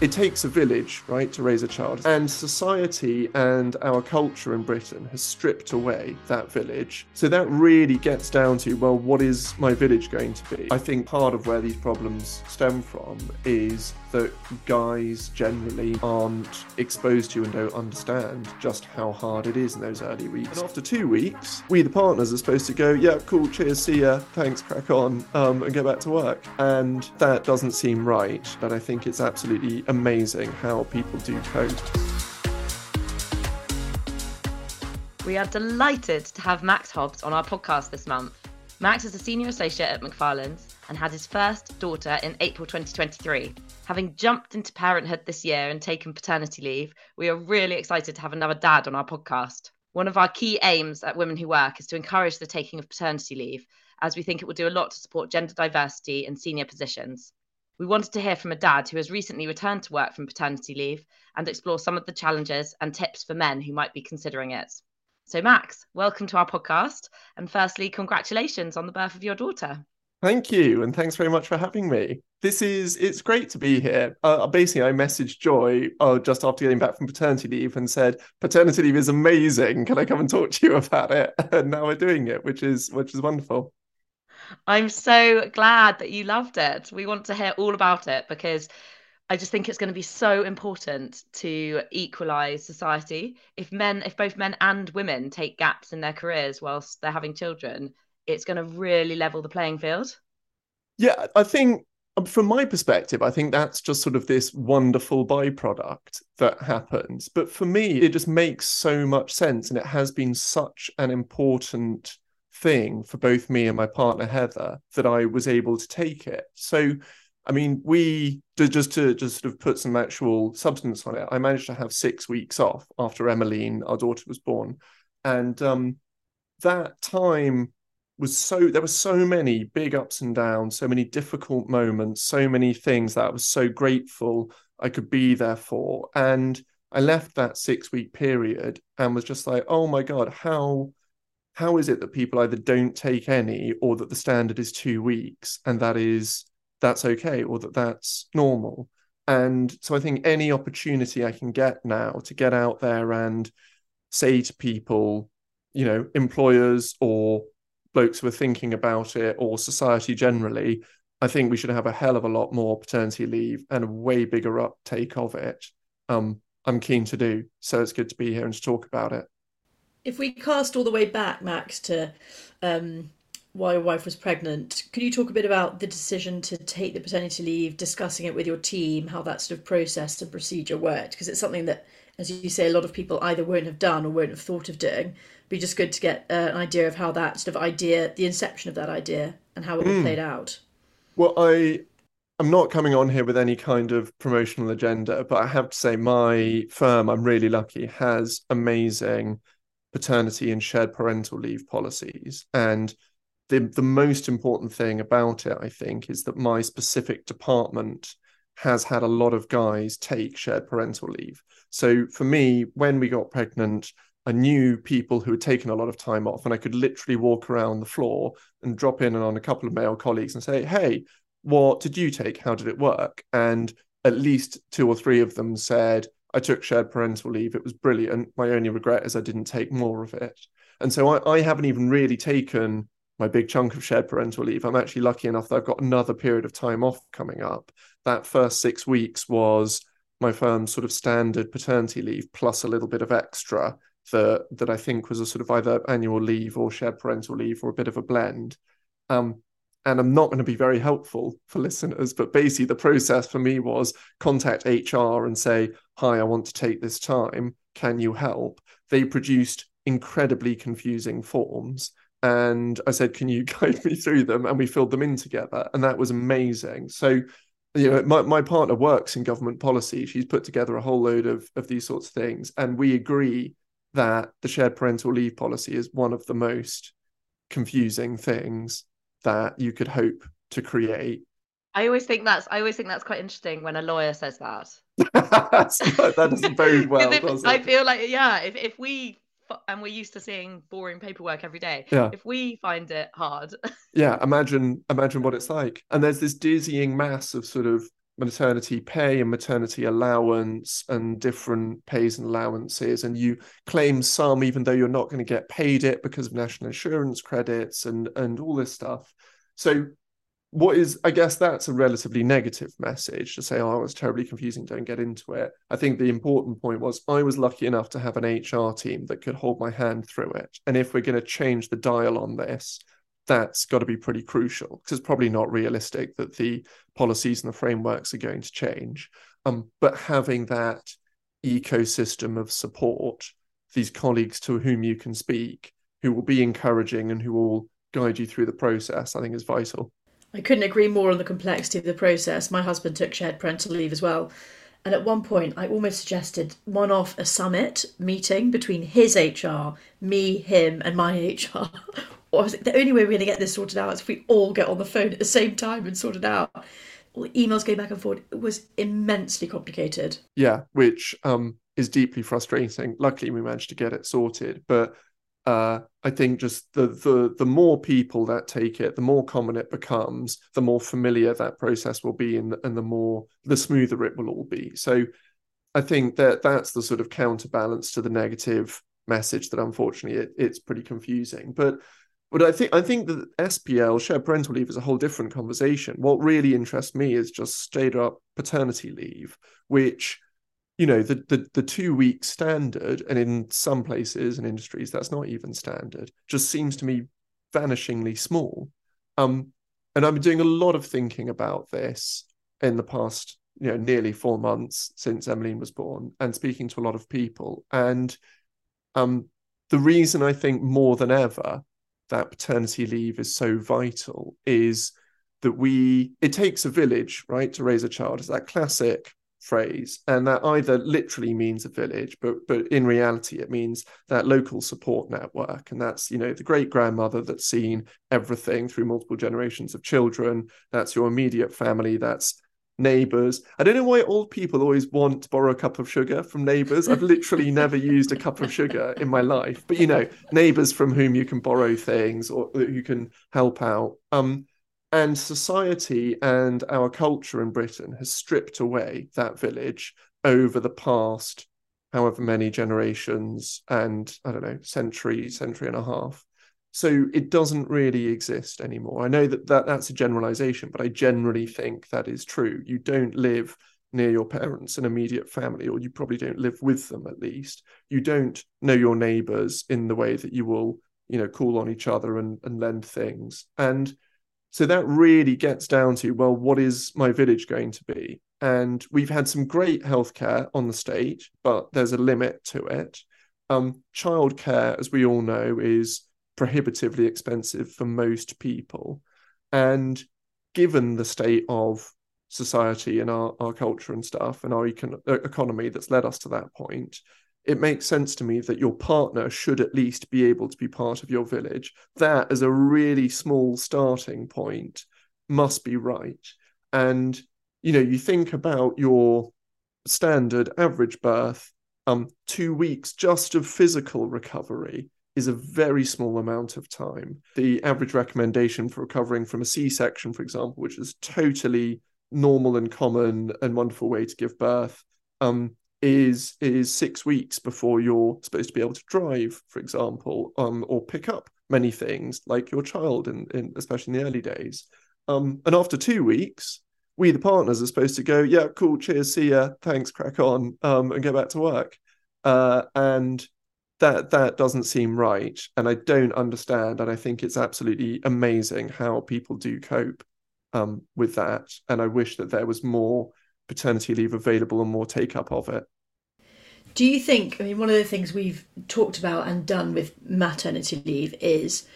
it takes a village, right, to raise a child. And society and our culture in Britain has stripped away that village. So that really gets down to, well, what is my village going to be? I think part of where these problems stem from is that guys generally aren't exposed to and don't understand just how hard it is in those early weeks. And after two weeks, we, the partners, are supposed to go, yeah, cool, cheers, see ya, thanks, crack on, um, and get back to work. And that doesn't seem right, but I think it's absolutely amazing how people do cope. We are delighted to have Max Hobbs on our podcast this month. Max is a senior associate at Macfarlanes and had his first daughter in April 2023. Having jumped into parenthood this year and taken paternity leave, we are really excited to have another dad on our podcast. One of our key aims at Women Who Work is to encourage the taking of paternity leave, as we think it will do a lot to support gender diversity in senior positions. We wanted to hear from a dad who has recently returned to work from paternity leave and explore some of the challenges and tips for men who might be considering it. So, Max, welcome to our podcast. And firstly, congratulations on the birth of your daughter. Thank you, and thanks very much for having me. This is it's great to be here. Uh, basically, I messaged Joy uh, just after getting back from paternity leave and said, "Paternity leave is amazing. Can I come and talk to you about it?" And now we're doing it, which is which is wonderful. I'm so glad that you loved it. We want to hear all about it because I just think it's going to be so important to equalize society. If men, if both men and women take gaps in their careers whilst they're having children, it's going to really level the playing field. Yeah, I think um, from my perspective, I think that's just sort of this wonderful byproduct that happens. But for me, it just makes so much sense. And it has been such an important thing for both me and my partner Heather that I was able to take it. So, I mean, we just to just sort of put some actual substance on it. I managed to have six weeks off after Emmeline, our daughter, was born, and um, that time was so there were so many big ups and downs, so many difficult moments, so many things that I was so grateful I could be there for, and I left that six week period and was just like, oh my god, how how is it that people either don't take any or that the standard is two weeks and that is that's okay or that that's normal? And so i think any opportunity i can get now to get out there and say to people you know employers or blokes who are thinking about it or society generally i think we should have a hell of a lot more paternity leave and a way bigger uptake of it um i'm keen to do so it's good to be here and to talk about it if we cast all the way back, Max, to um, while your wife was pregnant, could you talk a bit about the decision to take the paternity leave, discussing it with your team, how that sort of process and procedure worked? Because it's something that, as you say, a lot of people either won't have done or won't have thought of doing. It'd be just good to get uh, an idea of how that sort of idea, the inception of that idea, and how it mm. played out. Well, I I'm not coming on here with any kind of promotional agenda, but I have to say my firm, I'm really lucky, has amazing paternity and shared parental leave policies. And the, the most important thing about it, I think, is that my specific department has had a lot of guys take shared parental leave. So for me, when we got pregnant, I knew people who had taken a lot of time off, and I could literally walk around the floor and drop in on a couple of male colleagues and say, Hey, what did you take? How did it work? And at least two or three of them said, I took shared parental leave. It was brilliant. My only regret is I didn't take more of it. And so I, I haven't even really taken my big chunk of shared parental leave. I'm actually lucky enough that I've got another period of time off coming up. That first six weeks was my firm's sort of standard paternity leave plus a little bit of extra that that I think was a sort of either annual leave or shared parental leave or a bit of a blend. Um, and I'm not going to be very helpful for listeners, but basically the process for me was contact HR and say, Hi, I want to take this time. Can you help? They produced incredibly confusing forms. And I said, Can you guide me through them? And we filled them in together. And that was amazing. So, you know, my, my partner works in government policy. She's put together a whole load of, of these sorts of things. And we agree that the shared parental leave policy is one of the most confusing things that you could hope to create. I always think that's I always think that's quite interesting when a lawyer says that. that doesn't bode well. if, I feel like yeah, if if we and we're used to seeing boring paperwork every day. Yeah. If we find it hard. yeah, imagine imagine what it's like. And there's this dizzying mass of sort of maternity pay and maternity allowance and different pays and allowances and you claim some even though you're not going to get paid it because of national insurance credits and and all this stuff so what is i guess that's a relatively negative message to say oh it's terribly confusing don't get into it i think the important point was i was lucky enough to have an hr team that could hold my hand through it and if we're going to change the dial on this that's got to be pretty crucial because it's probably not realistic that the policies and the frameworks are going to change. Um, but having that ecosystem of support, these colleagues to whom you can speak, who will be encouraging and who will guide you through the process, I think is vital. I couldn't agree more on the complexity of the process. My husband took shared parental leave as well. And at one point, I almost suggested one off a summit meeting between his HR, me, him, and my HR, or was it the only way we're going to get this sorted out is if we all get on the phone at the same time and sort it out. All emails going back and forth. It was immensely complicated. Yeah, which um, is deeply frustrating. Luckily, we managed to get it sorted, but uh, I think just the the the more people that take it, the more common it becomes, the more familiar that process will be, and and the more the smoother it will all be. So, I think that that's the sort of counterbalance to the negative message that unfortunately it, it's pretty confusing. But but I think I think that SPL shared parental leave is a whole different conversation. What really interests me is just straight up paternity leave, which you know the the, the two week standard, and in some places and industries that's not even standard. Just seems to me vanishingly small. Um, and I've been doing a lot of thinking about this in the past, you know, nearly four months since Emmeline was born, and speaking to a lot of people. And um, the reason I think more than ever that paternity leave is so vital is that we it takes a village right to raise a child is that classic phrase and that either literally means a village but but in reality it means that local support network and that's you know the great grandmother that's seen everything through multiple generations of children that's your immediate family that's neighbors. I don't know why old people always want to borrow a cup of sugar from neighbors. I've literally never used a cup of sugar in my life, but you know, neighbors from whom you can borrow things or who can help out. Um, and society and our culture in Britain has stripped away that village over the past however many generations and I don't know, century, century and a half. So it doesn't really exist anymore. I know that, that that's a generalization, but I generally think that is true. You don't live near your parents and immediate family, or you probably don't live with them at least. You don't know your neighbors in the way that you will, you know, call on each other and, and lend things. And so that really gets down to, well, what is my village going to be? And we've had some great healthcare on the state, but there's a limit to it. Um, childcare, as we all know, is prohibitively expensive for most people. And given the state of society and our, our culture and stuff and our econ- uh, economy that's led us to that point, it makes sense to me that your partner should at least be able to be part of your village. That, as a really small starting point, must be right. And, you know, you think about your standard average birth, um, two weeks just of physical recovery is a very small amount of time. The average recommendation for recovering from a C section, for example, which is totally normal and common and wonderful way to give birth, um, is is six weeks before you're supposed to be able to drive, for example, um, or pick up many things like your child, in, in especially in the early days. Um, and after two weeks, we the partners are supposed to go, yeah, cool, cheers, see ya, thanks, crack on, um, and go back to work. Uh, and that that doesn't seem right and i don't understand and i think it's absolutely amazing how people do cope um, with that and i wish that there was more paternity leave available and more take up of it. Do you think i mean one of the things we've talked about and done with maternity leave is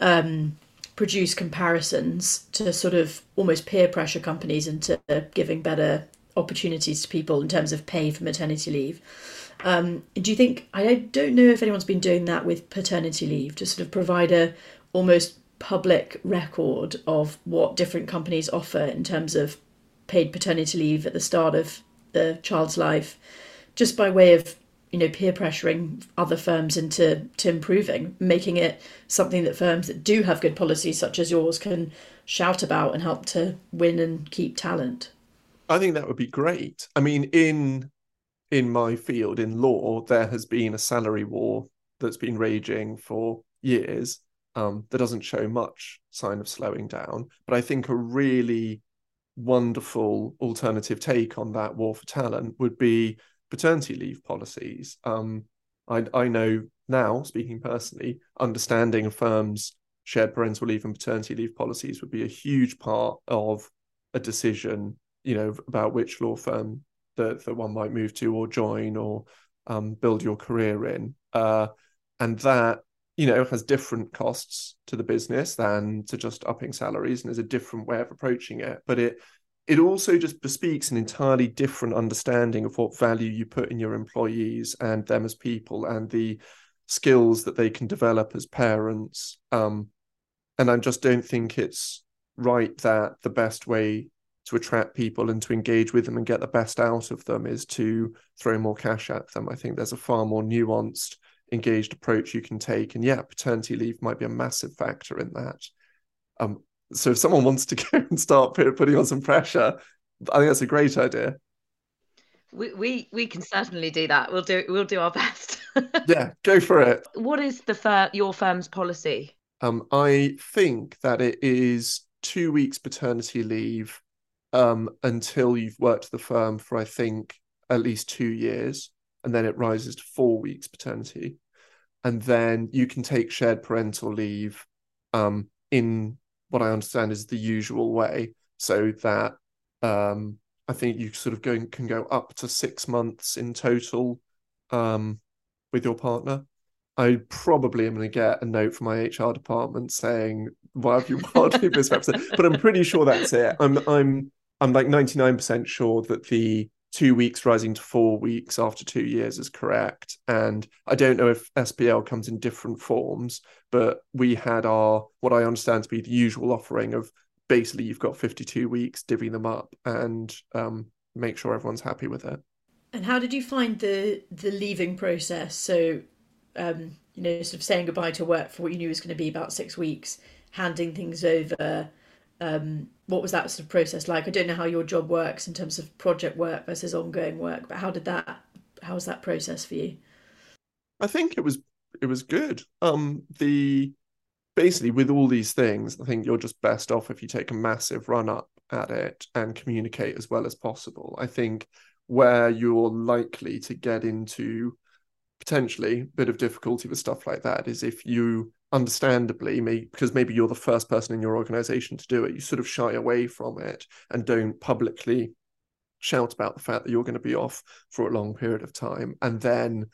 um, produce comparisons to sort of almost peer pressure companies into giving better opportunities to people in terms of pay for maternity leave. Um, do you think I don't know if anyone's been doing that with paternity leave to sort of provide a almost public record of what different companies offer in terms of paid paternity leave at the start of the child's life, just by way of you know peer pressuring other firms into to improving, making it something that firms that do have good policies such as yours can shout about and help to win and keep talent. I think that would be great. I mean, in in my field in law, there has been a salary war that's been raging for years. Um, that doesn't show much sign of slowing down, but I think a really wonderful alternative take on that war for talent would be paternity leave policies. Um, I, I know now, speaking personally, understanding a firm's shared parental leave and paternity leave policies would be a huge part of a decision, you know, about which law firm that, that one might move to or join or um, build your career in. Uh, and that, you know, has different costs to the business than to just upping salaries and there's a different way of approaching it. But it it also just bespeaks an entirely different understanding of what value you put in your employees and them as people and the skills that they can develop as parents. Um, and I just don't think it's right that the best way to attract people and to engage with them and get the best out of them is to throw more cash at them. I think there's a far more nuanced, engaged approach you can take. And yeah, paternity leave might be a massive factor in that. Um, so if someone wants to go and start putting on some pressure, I think that's a great idea. We we we can certainly do that. We'll do we'll do our best. yeah, go for it. What is the fir- your firm's policy? Um, I think that it is two weeks paternity leave um, until you've worked the firm for I think at least two years, and then it rises to four weeks paternity, and then you can take shared parental leave um, in what I understand is the usual way, so that um, I think you sort of go, can go up to six months in total um, with your partner. I probably am going to get a note from my HR department saying, "Why have you wildly misrepresented?" but I'm pretty sure that's it. I'm I'm I'm like 99% sure that the two weeks rising to four weeks after two years is correct. And I don't know if SPL comes in different forms, but we had our, what I understand to be the usual offering of basically you've got 52 weeks, divvy them up and um, make sure everyone's happy with it. And how did you find the the leaving process? So, um, you know, sort of saying goodbye to work for what you knew was going to be about six weeks, handing things over, um, what was that sort of process like? I don't know how your job works in terms of project work versus ongoing work, but how did that how was that process for you? I think it was it was good. Um the basically with all these things, I think you're just best off if you take a massive run up at it and communicate as well as possible. I think where you're likely to get into potentially a bit of difficulty with stuff like that is if you understandably may, because maybe you're the first person in your organization to do it you sort of shy away from it and don't publicly shout about the fact that you're going to be off for a long period of time and then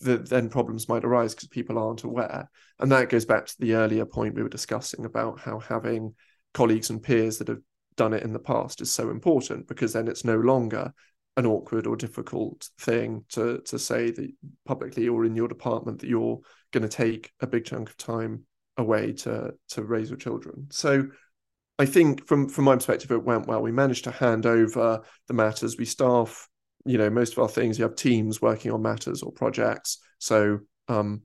the, then problems might arise because people aren't aware. And that goes back to the earlier point we were discussing about how having colleagues and peers that have done it in the past is so important because then it's no longer an awkward or difficult thing to to say that publicly or in your department that you're going to take a big chunk of time away to to raise your children. So I think from from my perspective it went well. We managed to hand over the matters. We staff, you know, most of our things. You have teams working on matters or projects. So um,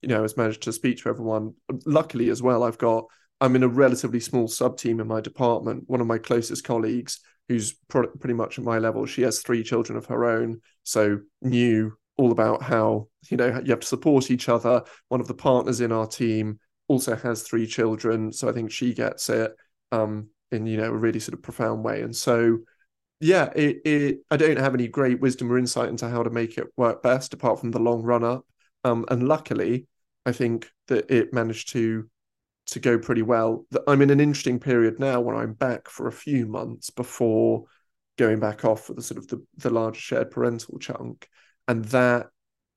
you know, I was managed to speak to everyone. Luckily as well, I've got I'm in a relatively small sub team in my department. One of my closest colleagues who's pretty much at my level. She has three children of her own, so knew all about how you know you have to support each other. One of the partners in our team also has three children, so I think she gets it um, in you know a really sort of profound way. And so, yeah, it, it I don't have any great wisdom or insight into how to make it work best, apart from the long run up. Um, and luckily, I think that it managed to to go pretty well. I'm in an interesting period now where I'm back for a few months before going back off for the sort of the, the large shared parental chunk. And that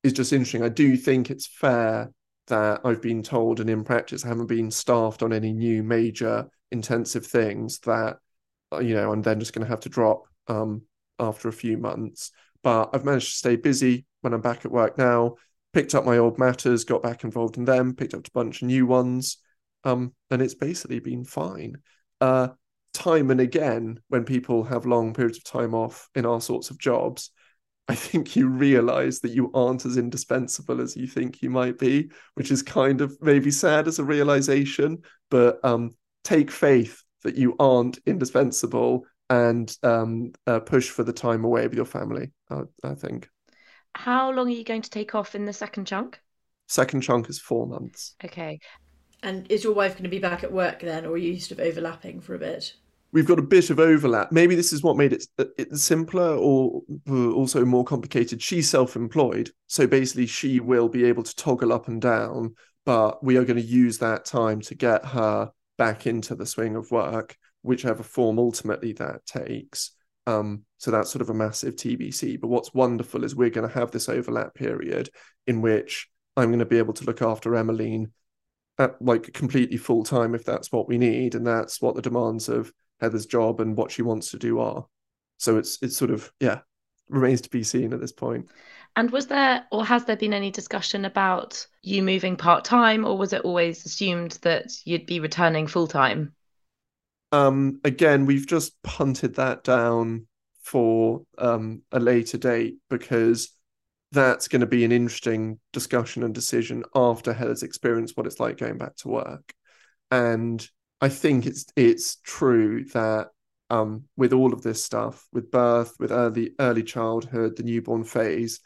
is just interesting. I do think it's fair that I've been told and in practice I haven't been staffed on any new major intensive things that uh, you know I'm then just going to have to drop um, after a few months. But I've managed to stay busy when I'm back at work now. Picked up my old matters, got back involved in them, picked up a bunch of new ones, um, and it's basically been fine. Uh, time and again, when people have long periods of time off in our sorts of jobs, I think you realize that you aren't as indispensable as you think you might be, which is kind of maybe sad as a realization, but um, take faith that you aren't indispensable and um, uh, push for the time away with your family. I, I think. How long are you going to take off in the second chunk? Second chunk is four months. Okay. And is your wife going to be back at work then, or are you sort of overlapping for a bit? We've got a bit of overlap. Maybe this is what made it, it simpler or also more complicated. She's self employed. So basically, she will be able to toggle up and down, but we are going to use that time to get her back into the swing of work, whichever form ultimately that takes. Um, so that's sort of a massive TBC. But what's wonderful is we're going to have this overlap period in which I'm going to be able to look after Emmeline at like completely full time if that's what we need, and that's what the demands of Heather's job and what she wants to do are. So it's it's sort of yeah remains to be seen at this point. And was there or has there been any discussion about you moving part time, or was it always assumed that you'd be returning full time? Um, again, we've just punted that down for um, a later date because that's going to be an interesting discussion and decision after Heather's experience what it's like going back to work. And I think it's it's true that um, with all of this stuff, with birth, with early early childhood, the newborn phase,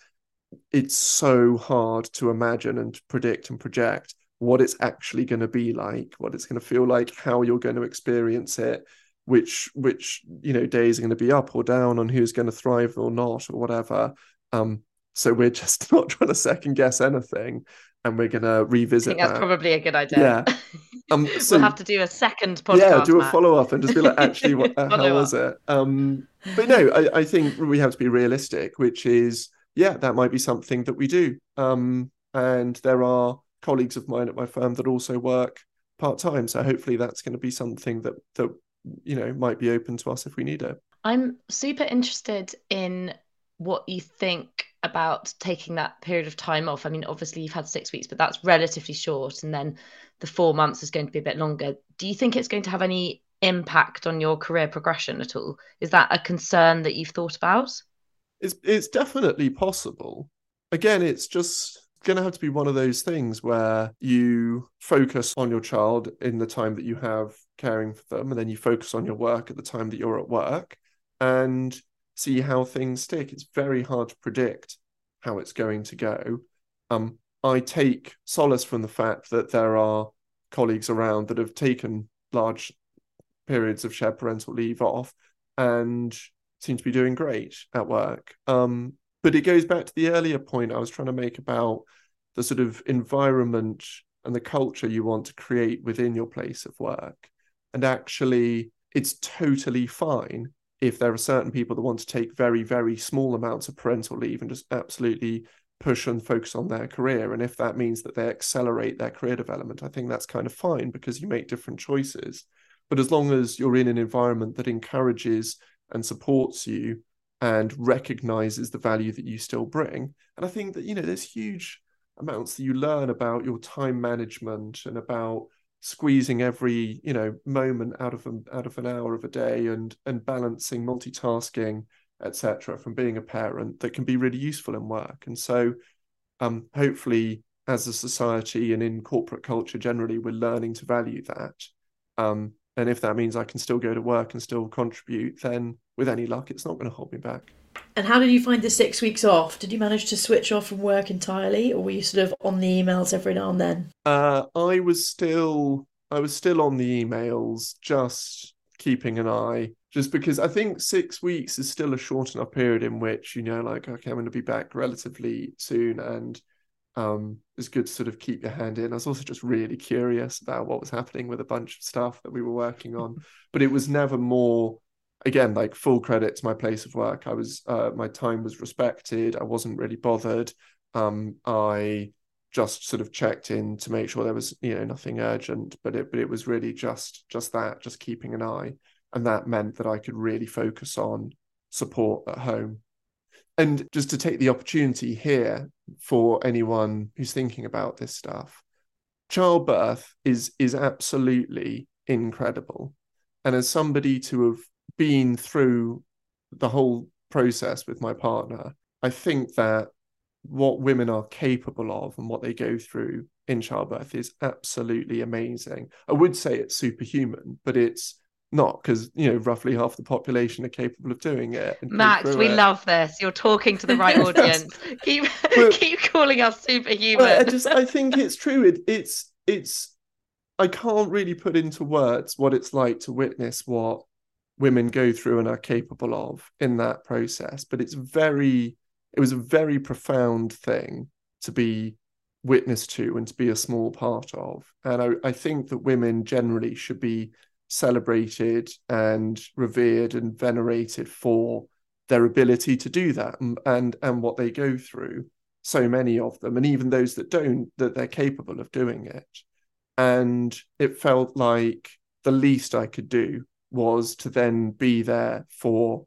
it's so hard to imagine and to predict and project what it's actually going to be like, what it's going to feel like, how you're going to experience it, which which you know days are going to be up or down on who's going to thrive or not or whatever. Um, so we're just not trying to second guess anything, and we're going to revisit. I think that's that. probably a good idea. Yeah. Um, so, we'll have to do a second podcast. Yeah, do a follow up and just be like, actually, what how Follow was it? Um, but no, I, I think we have to be realistic, which is, yeah, that might be something that we do. Um, and there are colleagues of mine at my firm that also work part time, so hopefully that's going to be something that that you know might be open to us if we need it. I'm super interested in what you think about taking that period of time off. I mean, obviously you've had six weeks, but that's relatively short, and then the four months is going to be a bit longer. Do you think it's going to have any impact on your career progression at all? Is that a concern that you've thought about? It's it's definitely possible. Again, it's just going to have to be one of those things where you focus on your child in the time that you have caring for them, and then you focus on your work at the time that you're at work, and see how things stick. It's very hard to predict how it's going to go. Um, I take solace from the fact that there are colleagues around that have taken large periods of shared parental leave off and seem to be doing great at work. Um, but it goes back to the earlier point I was trying to make about the sort of environment and the culture you want to create within your place of work. And actually, it's totally fine if there are certain people that want to take very, very small amounts of parental leave and just absolutely push and focus on their career. And if that means that they accelerate their career development, I think that's kind of fine because you make different choices. But as long as you're in an environment that encourages and supports you and recognizes the value that you still bring, and I think that, you know, there's huge amounts that you learn about your time management and about squeezing every you know moment out of an out of an hour of a day and and balancing multitasking etc from being a parent that can be really useful in work. And so um hopefully as a society and in corporate culture generally we're learning to value that. Um and if that means i can still go to work and still contribute then with any luck it's not going to hold me back and how did you find the six weeks off? Did you manage to switch off from work entirely, or were you sort of on the emails every now and then? Uh, I was still, I was still on the emails, just keeping an eye, just because I think six weeks is still a short enough period in which you know, like, okay, I'm going to be back relatively soon, and um, it's good to sort of keep your hand in. I was also just really curious about what was happening with a bunch of stuff that we were working on, but it was never more again like full credit to my place of work. I was uh, my time was respected. I wasn't really bothered. Um, i just sort of checked in to make sure there was you know nothing urgent but it but it was really just just that just keeping an eye. And that meant that i could really focus on support at home. And just to take the opportunity here for anyone who's thinking about this stuff childbirth is is absolutely incredible. And as somebody to have been through the whole process with my partner, I think that what women are capable of and what they go through in childbirth is absolutely amazing. I would say it's superhuman, but it's not because you know roughly half the population are capable of doing it. Max, we it. love this. You're talking to the right audience. keep but, keep calling us superhuman. I just I think it's true. It, it's it's I can't really put into words what it's like to witness what women go through and are capable of in that process. But it's very it was a very profound thing to be witness to and to be a small part of. And I, I think that women generally should be celebrated and revered and venerated for their ability to do that and, and and what they go through so many of them and even those that don't that they're capable of doing it and it felt like the least i could do was to then be there for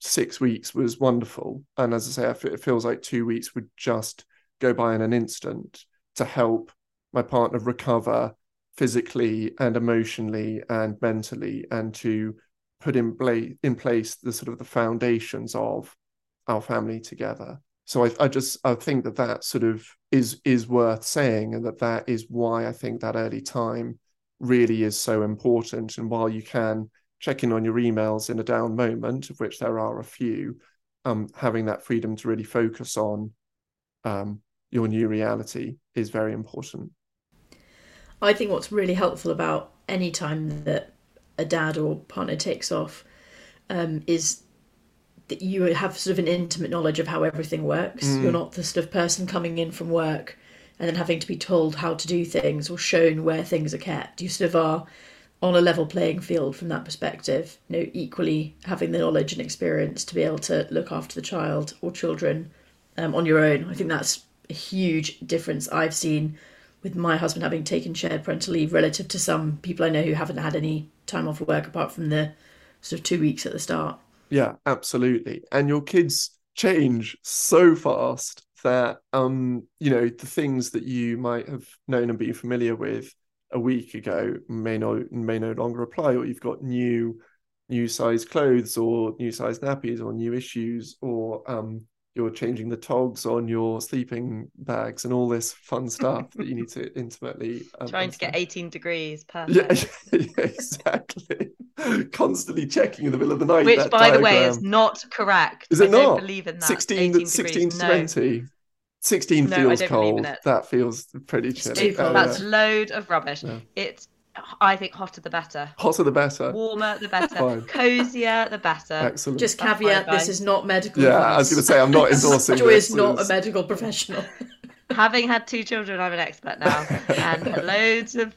six weeks was wonderful. And as i say it feels like two weeks would just go by in an instant to help my partner recover physically and emotionally and mentally and to put in, play, in place the sort of the foundations of our family together. So I, I just i think that that sort of is is worth saying and that that is why i think that early time really is so important and while you can check in on your emails in a down moment of which there are a few um, having that freedom to really focus on um, your new reality is very important I think what's really helpful about any time that a dad or partner takes off um, is that you have sort of an intimate knowledge of how everything works. Mm. You're not the sort of person coming in from work and then having to be told how to do things or shown where things are kept. You sort of are on a level playing field from that perspective. You know, equally having the knowledge and experience to be able to look after the child or children um, on your own. I think that's a huge difference I've seen with my husband having taken shared parental leave relative to some people I know who haven't had any time off work apart from the sort of two weeks at the start. Yeah, absolutely. And your kids change so fast that um, you know, the things that you might have known and been familiar with a week ago may no may no longer apply, or you've got new new size clothes or new size nappies or new issues or um you're changing the togs on your sleeping bags and all this fun stuff that you need to intimately um, trying to get 18 degrees perfect. yeah, yeah, exactly. Constantly checking in the middle of the night which by diagram. the way is not correct. Is it I not? don't believe in that. 16 16 to 20 16 no, feels cold. that feels pretty chilly. that's load of rubbish. yeah. it's I think hotter the better. Hotter the better. Warmer the better. Cozier the better. Excellent. Just caveat: this is not medical. Yeah, advice. I was going to say I'm not endorsing. Joy is not a medical professional. Having had two children, I'm an expert now, and loads of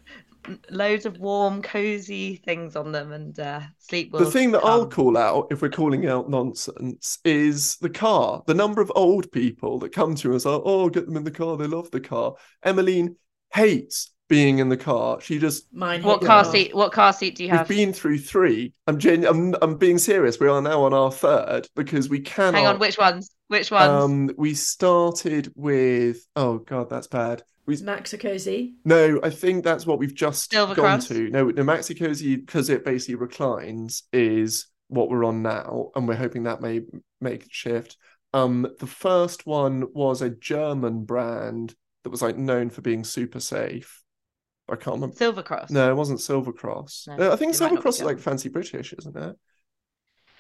loads of warm, cozy things on them, and uh, sleep. the thing that come. I'll call out, if we're calling out nonsense, is the car. The number of old people that come to us are, oh, get them in the car. They love the car. Emmeline hates being in the car. She just Mine what car seat? What car seat do you have? We've been through three. I'm gen- I'm I'm being serious. We are now on our third because we cannot. Hang on, which ones? Which ones? Um, we started with oh god, that's bad. We Maxi-Cosi. No, I think that's what we've just Silver gone Cross? to. No, the Maxi-Cosi because it basically reclines is what we're on now, and we're hoping that may make a shift. Um, the first one was a German brand that was like known for being super safe I can't remember. Silver Cross. No, it wasn't Silver Cross. No, uh, I think Silver Cross is like fancy British, isn't it?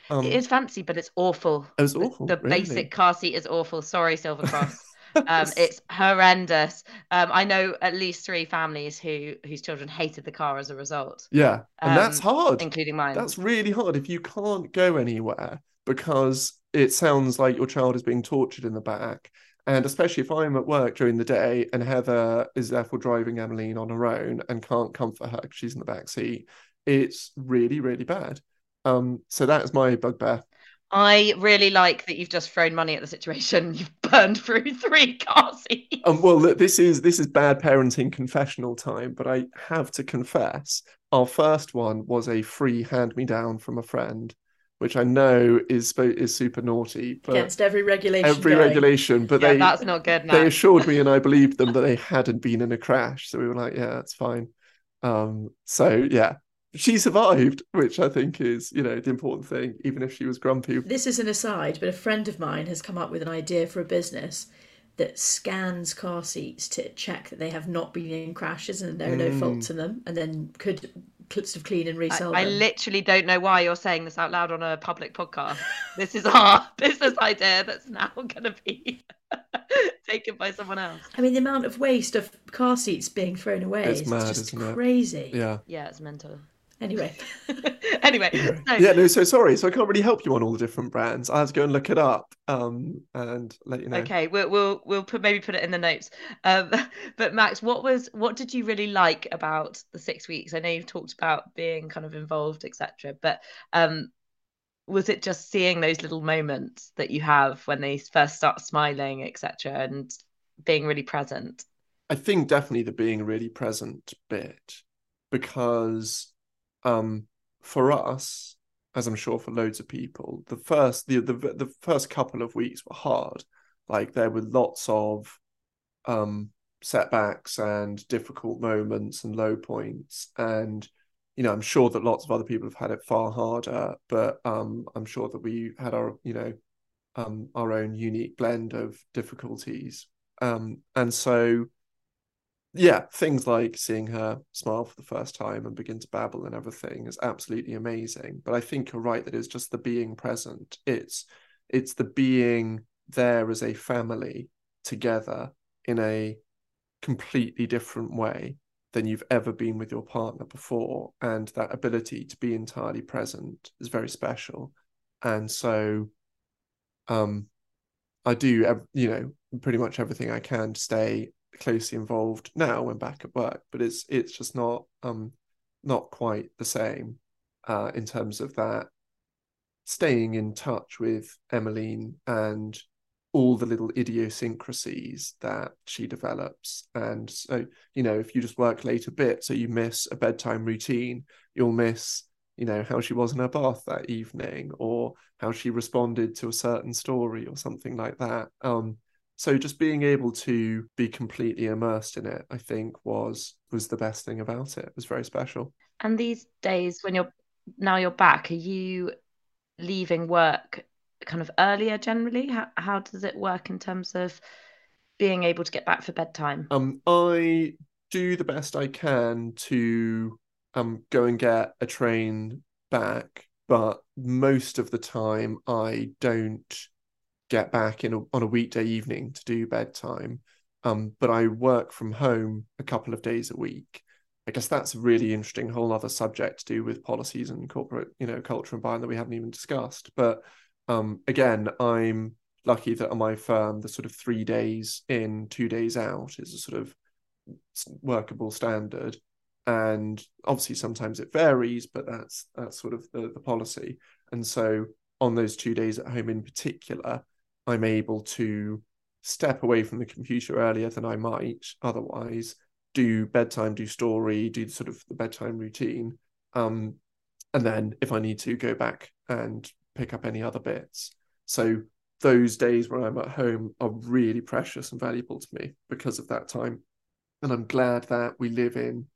Um, it is fancy, but it's awful. It was awful. The, the really? basic car seat is awful. Sorry, Silver Cross. Um, it's horrendous. Um, I know at least three families who whose children hated the car as a result. Yeah, and um, that's hard, including mine. That's really hard if you can't go anywhere because it sounds like your child is being tortured in the back and especially if I'm at work during the day and Heather is therefore driving Emmeline on her own and can't comfort her because she's in the back seat, it's really, really bad. Um, so that is my bugbear. I really like that you've just thrown money at the situation. You've burned through three car seats. Um, well, look, this is this is bad parenting confessional time, but I have to confess, our first one was a free hand me down from a friend which I know is is super naughty, but against every regulation. Every going. regulation, but yeah, they that's not good. They assured me, and I believed them that they hadn't been in a crash. So we were like, yeah, that's fine. Um, so yeah, she survived, which I think is, you know, the important thing, even if she was grumpy. This is an aside, but a friend of mine has come up with an idea for a business that scans car seats to check that they have not been in crashes and there are no mm. faults in them, and then could sort of clean and resell I, I literally don't know why you're saying this out loud on a public podcast. this is our business idea that's now going to be taken by someone else. I mean, the amount of waste of car seats being thrown away It's is mad, just isn't it? crazy. Yeah. Yeah, it's mental. Anyway, anyway, so, Yeah, no, so sorry. So I can't really help you on all the different brands. I have to go and look it up um and let you know. okay, we'll we'll we'll put maybe put it in the notes. Um, but Max, what was what did you really like about the six weeks? I know you've talked about being kind of involved, etc. But um, was it just seeing those little moments that you have when they first start smiling, etc., and being really present? I think definitely the being really present bit because um for us as I'm sure for loads of people the first the the the first couple of weeks were hard. Like there were lots of um setbacks and difficult moments and low points. And you know I'm sure that lots of other people have had it far harder but um I'm sure that we had our you know um our own unique blend of difficulties. Um and so yeah, things like seeing her smile for the first time and begin to babble and everything is absolutely amazing. But I think you're right that it's just the being present. It's it's the being there as a family together in a completely different way than you've ever been with your partner before. And that ability to be entirely present is very special. And so um I do you know pretty much everything I can to stay closely involved now when back at work, but it's it's just not um not quite the same uh in terms of that staying in touch with Emmeline and all the little idiosyncrasies that she develops. And so, you know, if you just work late a bit, so you miss a bedtime routine, you'll miss, you know, how she was in her bath that evening or how she responded to a certain story or something like that. Um, so just being able to be completely immersed in it, I think was was the best thing about it. It was very special. And these days, when you're now you're back, are you leaving work kind of earlier generally? How how does it work in terms of being able to get back for bedtime? Um, I do the best I can to um go and get a train back, but most of the time I don't get back in a, on a weekday evening to do bedtime. Um, but I work from home a couple of days a week. I guess that's a really interesting whole other subject to do with policies and corporate, you know, culture and buying that we haven't even discussed. But um, again, I'm lucky that on my firm, the sort of three days in, two days out is a sort of workable standard. And obviously, sometimes it varies, but that's that's sort of the, the policy. And so, on those two days at home in particular, I'm able to step away from the computer earlier than I might otherwise, do bedtime, do story, do sort of the bedtime routine. Um, and then if I need to, go back and pick up any other bits. So those days when I'm at home are really precious and valuable to me because of that time. And I'm glad that we live in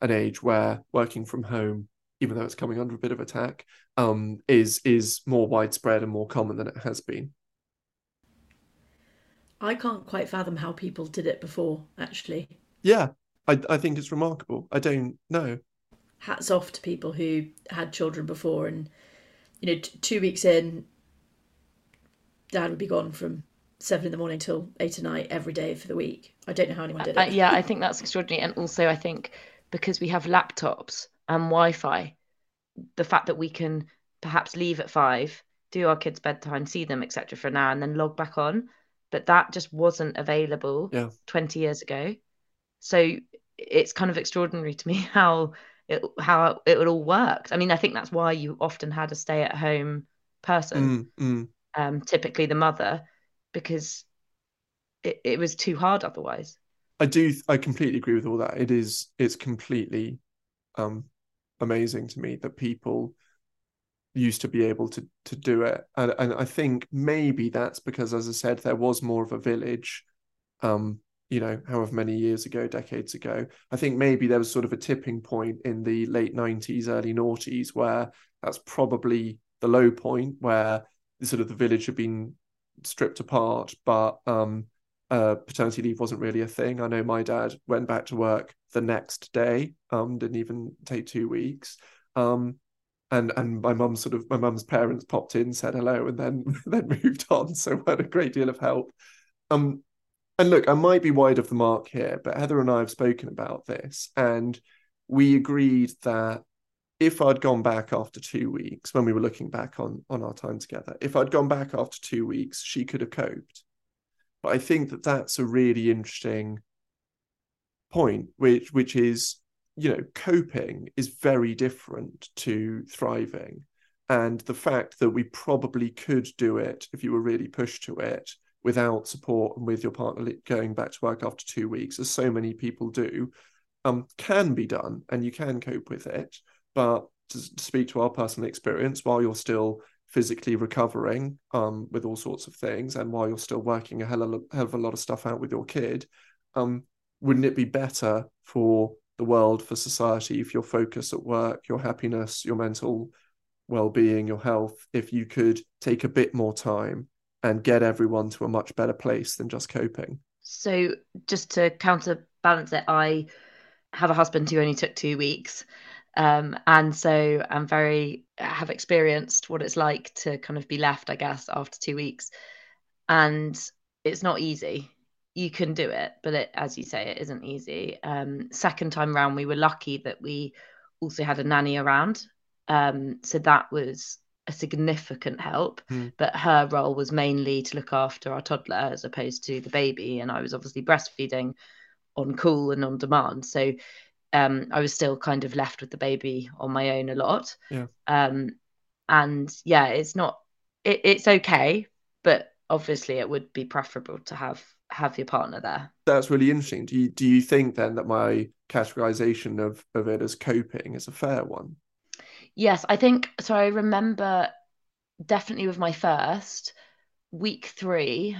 an age where working from home, even though it's coming under a bit of attack, um, is is more widespread and more common than it has been. I can't quite fathom how people did it before, actually. Yeah, I I think it's remarkable. I don't know. Hats off to people who had children before and, you know, t- two weeks in, dad would be gone from seven in the morning till eight at night every day for the week. I don't know how anyone did it. Uh, yeah, I think that's extraordinary. And also, I think because we have laptops and Wi Fi, the fact that we can perhaps leave at five, do our kids' bedtime, see them, etc., for an hour, and then log back on. But that just wasn't available Yeah. 20 years ago. So it's kind of extraordinary to me how it how it all worked. I mean, I think that's why you often had a stay at home person, Mm, mm. um, typically the mother, because it, it was too hard otherwise. I do. I completely agree with all that. It is. It's completely um, amazing to me that people used to be able to to do it, and and I think maybe that's because, as I said, there was more of a village. Um, you know, however many years ago, decades ago, I think maybe there was sort of a tipping point in the late nineties, early noughties, where that's probably the low point where the sort of the village had been stripped apart, but um, uh, paternity leave wasn't really a thing. I know my dad went back to work the next day, um, didn't even take two weeks. Um, and and my mum sort of my mum's parents popped in, said hello, and then then moved on. So I had a great deal of help. Um, and look, I might be wide of the mark here, but Heather and I have spoken about this, and we agreed that if I'd gone back after two weeks, when we were looking back on on our time together, if I'd gone back after two weeks, she could have coped. But I think that that's a really interesting point, which which is you know coping is very different to thriving, and the fact that we probably could do it if you were really pushed to it without support and with your partner going back to work after two weeks, as so many people do, um, can be done, and you can cope with it. But to speak to our personal experience, while you're still physically recovering um, with all sorts of things, and while you're still working a hell of, a, hell of a lot of stuff out with your kid, um, wouldn't it be better for the world, for society, if your focus at work, your happiness, your mental well-being, your health, if you could take a bit more time and get everyone to a much better place than just coping? So, just to counterbalance it, I have a husband who only took two weeks. Um, and so I'm very have experienced what it's like to kind of be left, I guess, after two weeks. And it's not easy. You can do it, but it, as you say, it isn't easy. Um, second time round, we were lucky that we also had a nanny around. Um, so that was a significant help. Mm. But her role was mainly to look after our toddler as opposed to the baby. And I was obviously breastfeeding on call and on demand. So um, I was still kind of left with the baby on my own a lot. Yeah. Um, and yeah, it's not, it, it's okay, but obviously it would be preferable to have have your partner there. That's really interesting. Do you do you think then that my categorization of of it as coping is a fair one? Yes, I think so. I remember definitely with my first week three,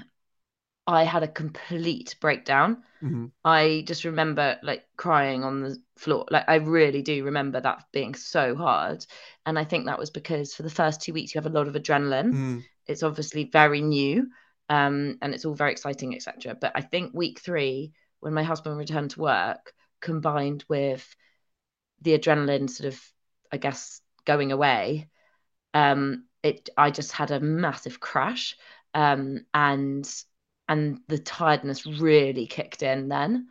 I had a complete breakdown. Mm-hmm. I just remember like crying on the floor. Like I really do remember that being so hard. And I think that was because for the first two weeks you have a lot of adrenaline. Mm. It's obviously very new. Um, and it's all very exciting, etc. But I think week three, when my husband returned to work, combined with the adrenaline sort of, I guess, going away, um, it I just had a massive crash. Um, and and the tiredness really kicked in then.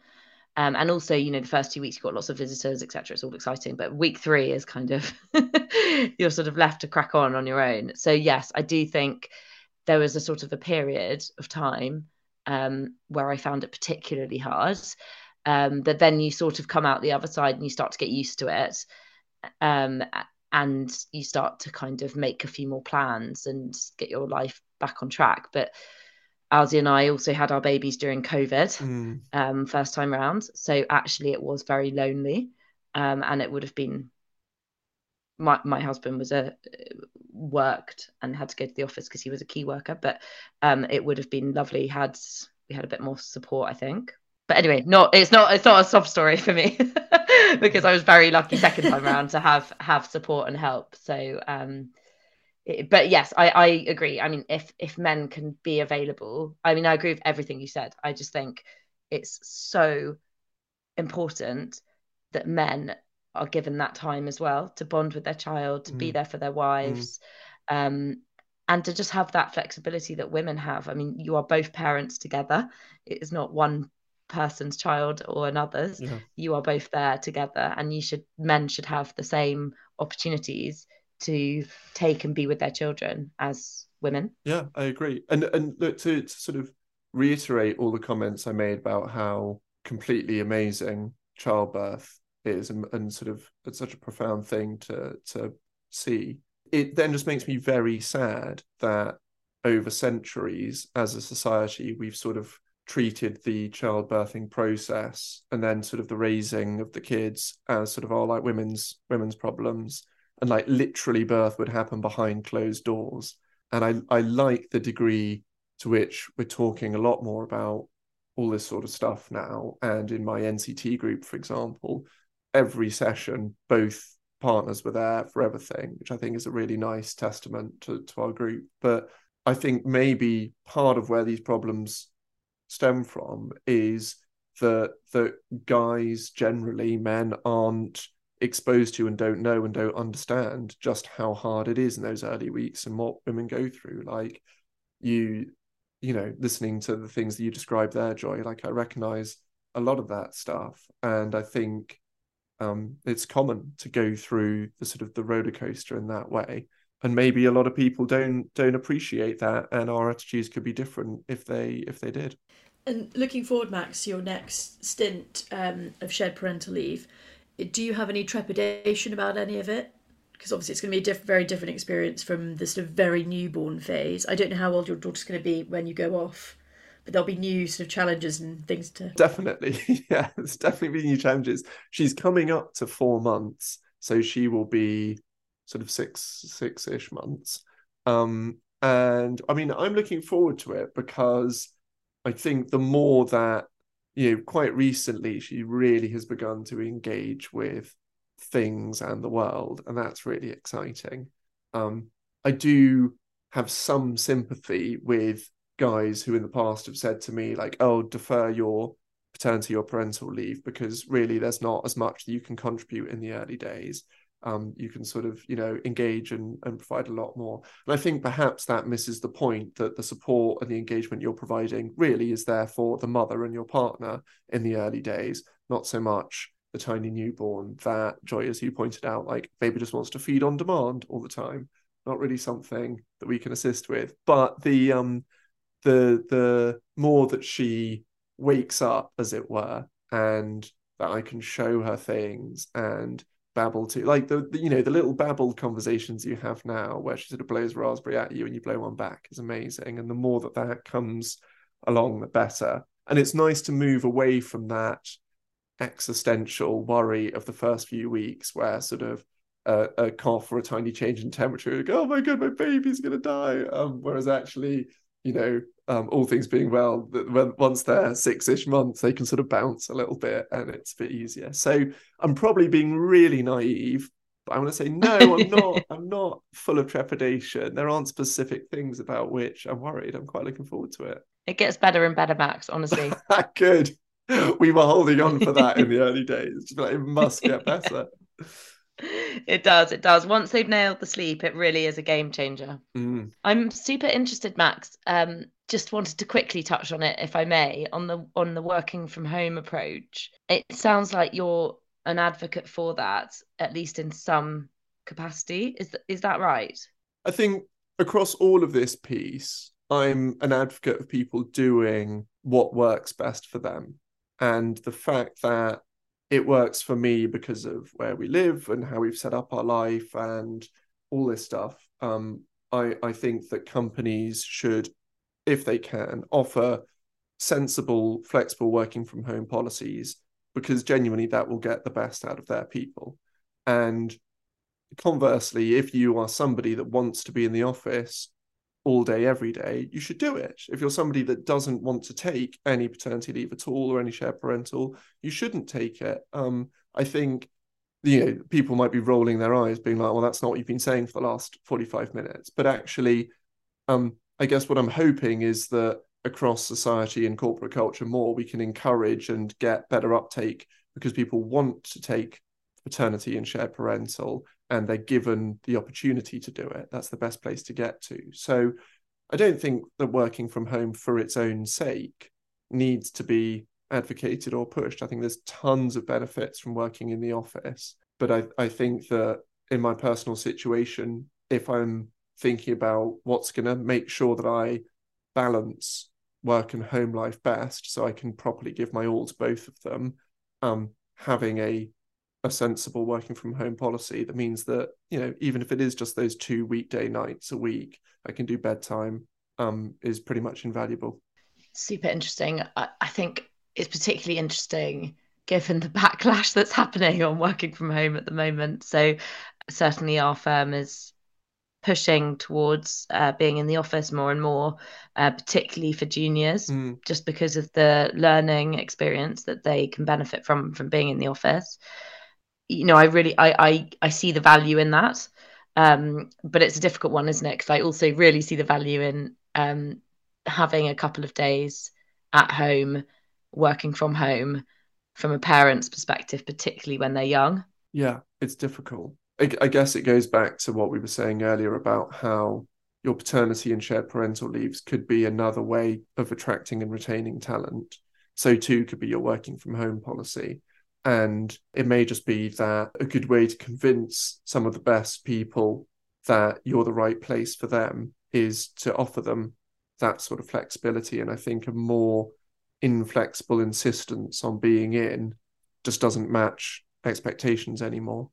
Um, and also, you know, the first two weeks you've got lots of visitors, etc. It's all exciting, but week three is kind of you're sort of left to crack on on your own. So yes, I do think there was a sort of a period of time um, where I found it particularly hard. Um, but then you sort of come out the other side and you start to get used to it. Um, and you start to kind of make a few more plans and get your life back on track. But Alzi and I also had our babies during COVID, mm. um, first time round. So actually, it was very lonely, um, and it would have been. My my husband was a worked and had to go to the office because he was a key worker, but um, it would have been lovely had we had a bit more support, I think. But anyway, not it's not it's not a soft story for me because I was very lucky second time around to have have support and help. So um, but yes, I, I agree. I mean, if if men can be available, I mean, I agree with everything you said. I just think it's so important that men are given that time as well to bond with their child, to mm. be there for their wives, mm. um, and to just have that flexibility that women have. I mean, you are both parents together. It is not one person's child or another's. Yeah. You are both there together, and you should men should have the same opportunities to take and be with their children as women. Yeah, I agree. And and look to, to sort of reiterate all the comments I made about how completely amazing childbirth is and, and sort of it's such a profound thing to to see. It then just makes me very sad that over centuries as a society we've sort of treated the childbirthing process and then sort of the raising of the kids as sort of all like women's women's problems and like literally birth would happen behind closed doors. And I, I like the degree to which we're talking a lot more about all this sort of stuff now. And in my NCT group, for example, every session, both partners were there for everything, which I think is a really nice testament to, to our group. But I think maybe part of where these problems stem from is that that guys generally men aren't exposed to and don't know and don't understand just how hard it is in those early weeks and what women go through like you you know listening to the things that you describe there joy like i recognize a lot of that stuff and i think um, it's common to go through the sort of the roller coaster in that way and maybe a lot of people don't don't appreciate that and our attitudes could be different if they if they did and looking forward max your next stint um, of shared parental leave do you have any trepidation about any of it? Because obviously it's going to be a diff- very different experience from the sort of very newborn phase. I don't know how old your daughter's going to be when you go off, but there'll be new sort of challenges and things to. Definitely, yeah, there's definitely be new challenges. She's coming up to four months, so she will be sort of six six ish months. Um, and I mean, I'm looking forward to it because I think the more that you know, quite recently she really has begun to engage with things and the world, and that's really exciting. Um, I do have some sympathy with guys who in the past have said to me, like, oh, defer your paternity or parental leave because really there's not as much that you can contribute in the early days. Um, you can sort of you know engage and, and provide a lot more. And i think perhaps that misses the point that the support and the engagement you're providing really is there for the mother and your partner in the early days not so much the tiny newborn that joy as you pointed out like baby just wants to feed on demand all the time. Not really something that we can assist with. But the um the the more that she wakes up as it were and that i can show her things and babble to like the, the, you know the little babbled conversations you have now where she sort of blows raspberry at you and you blow one back is amazing. And the more that that comes along the better. And it's nice to move away from that existential worry of the first few weeks where sort of a, a cough or a tiny change in temperature like, oh my god my baby's gonna die. Um, whereas actually you know um, all things being well, when once they're six-ish months, they can sort of bounce a little bit, and it's a bit easier. So I'm probably being really naive, but I want to say no, I'm not. I'm not full of trepidation. There aren't specific things about which I'm worried. I'm quite looking forward to it. It gets better and better, Max. Honestly, good. We were holding on for that in the early days. Like, it must get better it does it does. Once they've nailed the sleep it really is a game changer. Mm. i'm super interested max um just wanted to quickly touch on it if i may on the on the working from home approach. It sounds like you're an advocate for that at least in some capacity. Is that is that right? I think across all of this piece i'm an advocate of people doing what works best for them. And the fact that it works for me because of where we live and how we've set up our life and all this stuff. Um, I, I think that companies should, if they can, offer sensible, flexible working from home policies because genuinely that will get the best out of their people. And conversely, if you are somebody that wants to be in the office all day, every day, you should do it. If you're somebody that doesn't want to take any paternity leave at all or any shared parental, you shouldn't take it. Um, I think you know people might be rolling their eyes, being like, "Well, that's not what you've been saying for the last 45 minutes." But actually, um, I guess what I'm hoping is that across society and corporate culture more, we can encourage and get better uptake because people want to take paternity and shared parental and they're given the opportunity to do it. That's the best place to get to. So I don't think that working from home for its own sake needs to be advocated or pushed. I think there's tons of benefits from working in the office. But I, I think that in my personal situation, if I'm thinking about what's going to make sure that I balance work and home life best so I can properly give my all to both of them, um, having a a sensible working from home policy that means that you know even if it is just those two weekday nights a week i can do bedtime um is pretty much invaluable. Super interesting. I, I think it's particularly interesting given the backlash that's happening on working from home at the moment. So certainly our firm is pushing towards uh, being in the office more and more, uh, particularly for juniors, mm. just because of the learning experience that they can benefit from from being in the office you know, I really I I, I see the value in that. Um, but it's a difficult one, isn't it? Because I also really see the value in um, having a couple of days at home, working from home from a parent's perspective, particularly when they're young? Yeah, it's difficult. I, I guess it goes back to what we were saying earlier about how your paternity and shared parental leaves could be another way of attracting and retaining talent. So too could be your working from home policy. And it may just be that a good way to convince some of the best people that you're the right place for them is to offer them that sort of flexibility. And I think a more inflexible insistence on being in just doesn't match expectations anymore.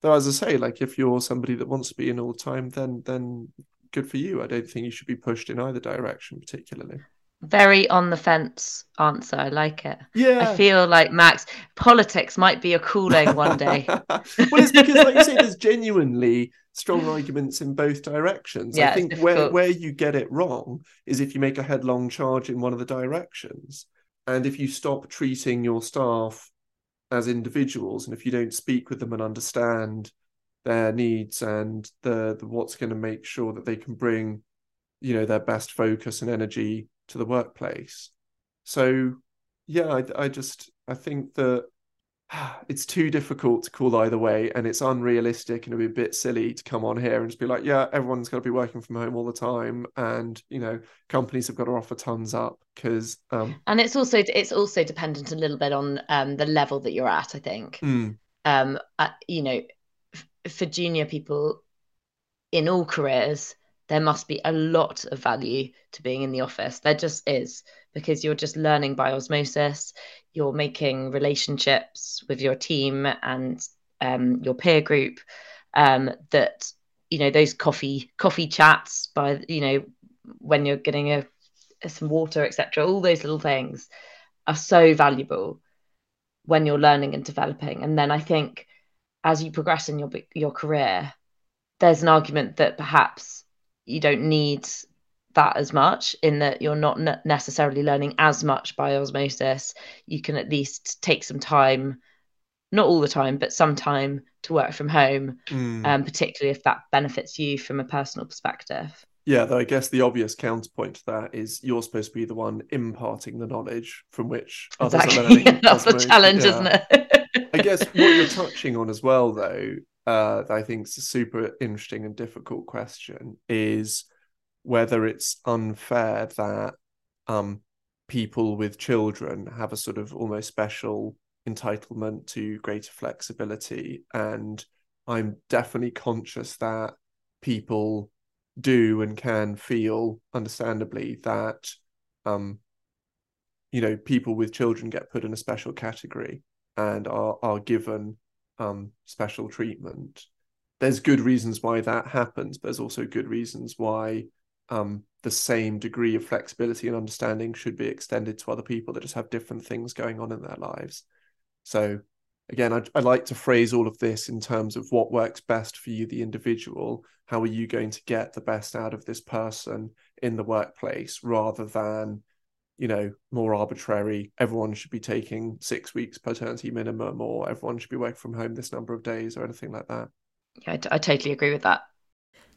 Though, as I say, like if you're somebody that wants to be in all the time, then then good for you. I don't think you should be pushed in either direction, particularly. Very on the fence answer. I like it. Yeah. I feel like Max, politics might be a calling one day. well, it's because, like you say, there's genuinely strong arguments in both directions. Yeah, I think where where you get it wrong is if you make a headlong charge in one of the directions, and if you stop treating your staff as individuals, and if you don't speak with them and understand their needs and the, the what's going to make sure that they can bring, you know, their best focus and energy to the workplace. So, yeah, I, I just I think that it's too difficult to call either way and it's unrealistic and it'd be a bit silly to come on here and just be like yeah everyone's got to be working from home all the time and you know companies have got to offer tons up because um and it's also it's also dependent a little bit on um, the level that you're at. I think. mm, Um, uh, you know, f- for junior people in all careers, there must be a lot of value to being in the office. There just is because you're just learning by osmosis. You're making relationships with your team and um, your peer group. Um, that you know those coffee coffee chats by you know when you're getting a, some water, etc. All those little things are so valuable when you're learning and developing. And then I think as you progress in your your career, there's an argument that perhaps you don't need that as much in that you're not ne- necessarily learning as much by osmosis. You can at least take some time, not all the time, but some time to work from home, mm. um, particularly if that benefits you from a personal perspective. yeah though i guess the obvious counterpoint to that is you're supposed to be the one imparting the knowledge from which others are Exactly. learning That's the challenge, Yeah. isn't it? I guess what you're touching on as well, though, uh, that I think is a super interesting and difficult question is whether it's unfair that um, people with children have a sort of almost special entitlement to greater flexibility. And I'm definitely conscious that people do and can feel, understandably, that um, you know people with children get put in a special category and are are given um, special treatment. There's good reasons why that happens, but there's also good reasons why um, the same degree of flexibility and understanding should be extended to other people that just have different things going on in their lives. So, again, I, I like to phrase all of this in terms of what works best for you, the individual. How are you going to get the best out of this person in the workplace rather than you know, more arbitrary. Everyone should be taking six weeks paternity minimum, or everyone should be working from home this number of days, or anything like that. Yeah, I, t- I totally agree with that.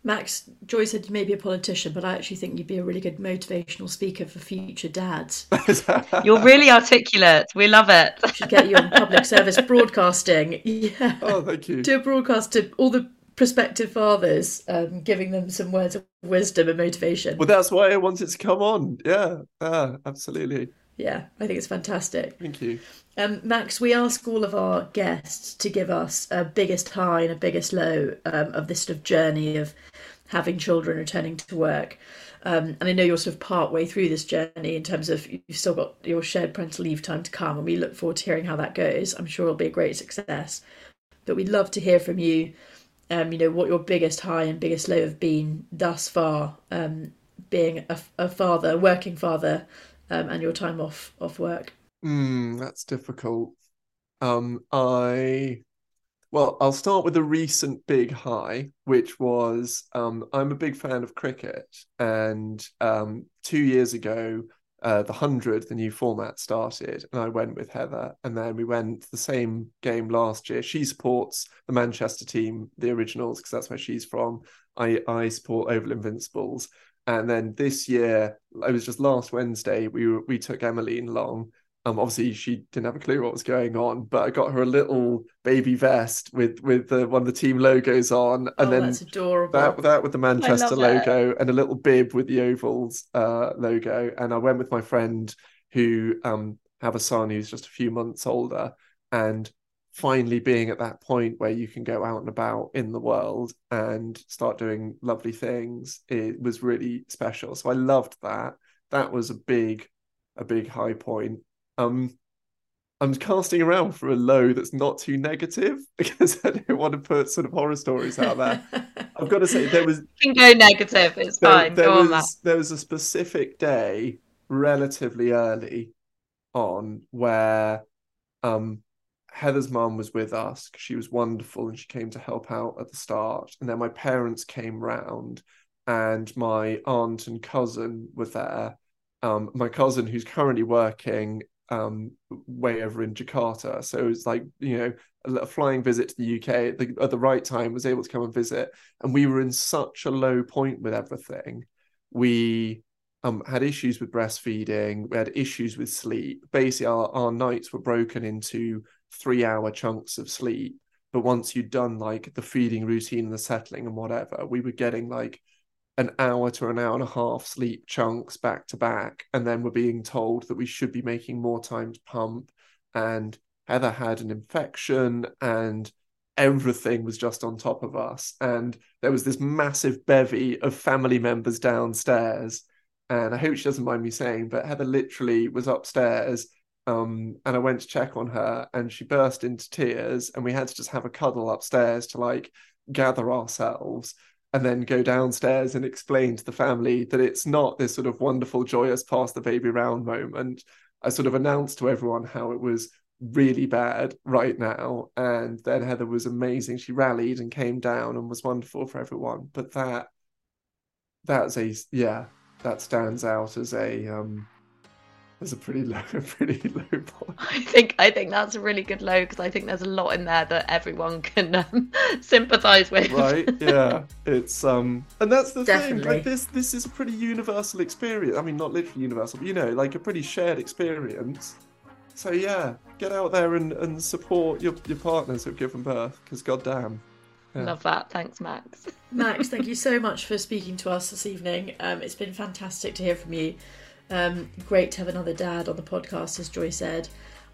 Max, Joy said you may be a politician, but I actually think you'd be a really good motivational speaker for future dads. You're really articulate. We love it. Should get you on public service broadcasting. Yeah. oh, thank you. Do a broadcast to all the prospective fathers, um, giving them some words of wisdom and motivation. Well, that's why I wanted to come on. Yeah, absolutely. Yeah, I think it's fantastic. Thank you. Um, Max, we ask all of our guests to give us a biggest high and a biggest low um, of this sort of journey of having children returning to work. Um, and I know you're sort of part way through this journey in terms of you've still got your shared parental leave time to come, and we look forward to hearing how that goes. I'm sure it'll be a great success. But we'd love to hear from you, um, you know, what your biggest high and biggest low have been thus far, um, being a, a father, working father, um, and your time off off work. Mm, that's difficult. Um, I well, I'll start with a recent big high, which was um, I'm a big fan of cricket, and um, two years ago, uh, the hundred, the new format started, and I went with Heather, and then we went the same game last year. She supports the Manchester team, the originals, because that's where she's from. I I support Oval Invincibles, And then this year, it was just last Wednesday, we we took Emmeline along. Um, obviously she didn't have a clue what was going on, but I got her a little baby vest with with the, one of the team logos on, and oh, then that's adorable. that that with the Manchester love it. logo and a little bib with the ovals uh, logo. And I went with my friend who um have a son who's just a few months older, and finally being at that point where you can go out and about in the world and start doing lovely things it was really special so i loved that that was a big a big high point um i'm casting around for a low that's not too negative because i don't want to put sort of horror stories out there i've got to say there was You can go negative. It's there, fine. there Go on, was there was a specific day relatively early on where um Heather's mum was with us she was wonderful and she came to help out at the start and then my parents came round and my aunt and cousin were there um my cousin who's currently working um way over in Jakarta. So it was like you know a, flying visit to the UK at the, at the right time was able to come and visit. And we were in such a low point with everything. We um had issues with breastfeeding. We had issues with sleep. Basically our, our nights were broken into three hour chunks of sleep. But once you'd done like the feeding routine and the settling and whatever we were getting like an hour to an hour and a half sleep chunks back to back and then we're being told that we should be making more time to pump and heather had an infection and everything was just on top of us. And there was this massive bevy of family members downstairs. And i hope she doesn't mind me saying but heather literally was upstairs um, and I went to check on her, and she burst into tears, and we had to just have a cuddle upstairs to like gather ourselves, and then go downstairs and explain to the family that it's not this sort of wonderful, joyous pass the baby round moment. I sort of announced to everyone how it was really bad right now, and then Heather was amazing. She rallied and came down and was wonderful for everyone. But that that's a yeah, that stands out as a um as a pretty low, pretty low point. I think I think that's a really good low because I think there's a lot in there that everyone can um, sympathise with. right yeah it's um and that's the thing like this this is a pretty universal experience i mean not literally universal but you know like a pretty shared experience so yeah get out there and, and support your, your partners who've given birth because goddamn Yeah. Love that. Thanks, Max. Max, thank you so much for speaking to us this evening. Um, it's been fantastic to hear from you. Um, great to have another dad on the podcast, as Joy said.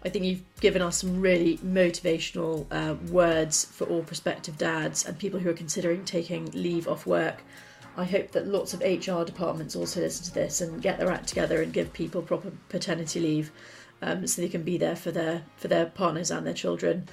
I think you've given us some really motivational uh, words for all prospective dads and people who are considering taking leave off work. I hope that lots of HR departments also listen to this and get their act together and give people proper paternity leave, um, so they can be there for their for their partners and their children.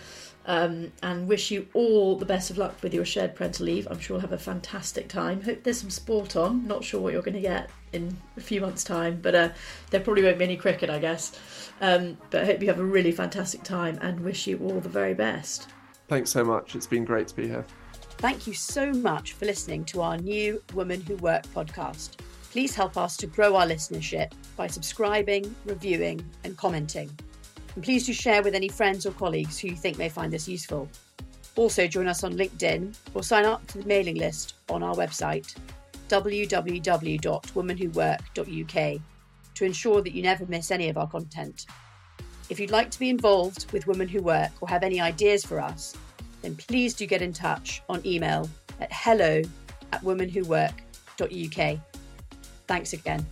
Um, and wish you all the best of luck with your shared parental leave. I'm sure you'll have a fantastic time. Hope there's some sport on. Not sure what you're going to get in a few months' time, but uh, there probably won't be any cricket, I guess. Um, but I hope you have a really fantastic time and wish you all the very best. thanks so much it's been great to be here Thank you so much for listening to our new Women Who Work podcast. Please help us to grow our listenership by subscribing, reviewing, and commenting. And please do share with any friends or colleagues who you think may find this useful. Also, join us on LinkedIn or sign up to the mailing list on our website, www.womenwhowork.uk, to ensure that you never miss any of our content. If you'd like to be involved with Women Who Work or have any ideas for us, then please do get in touch on email at hello at womenwhowork.uk. Thanks again.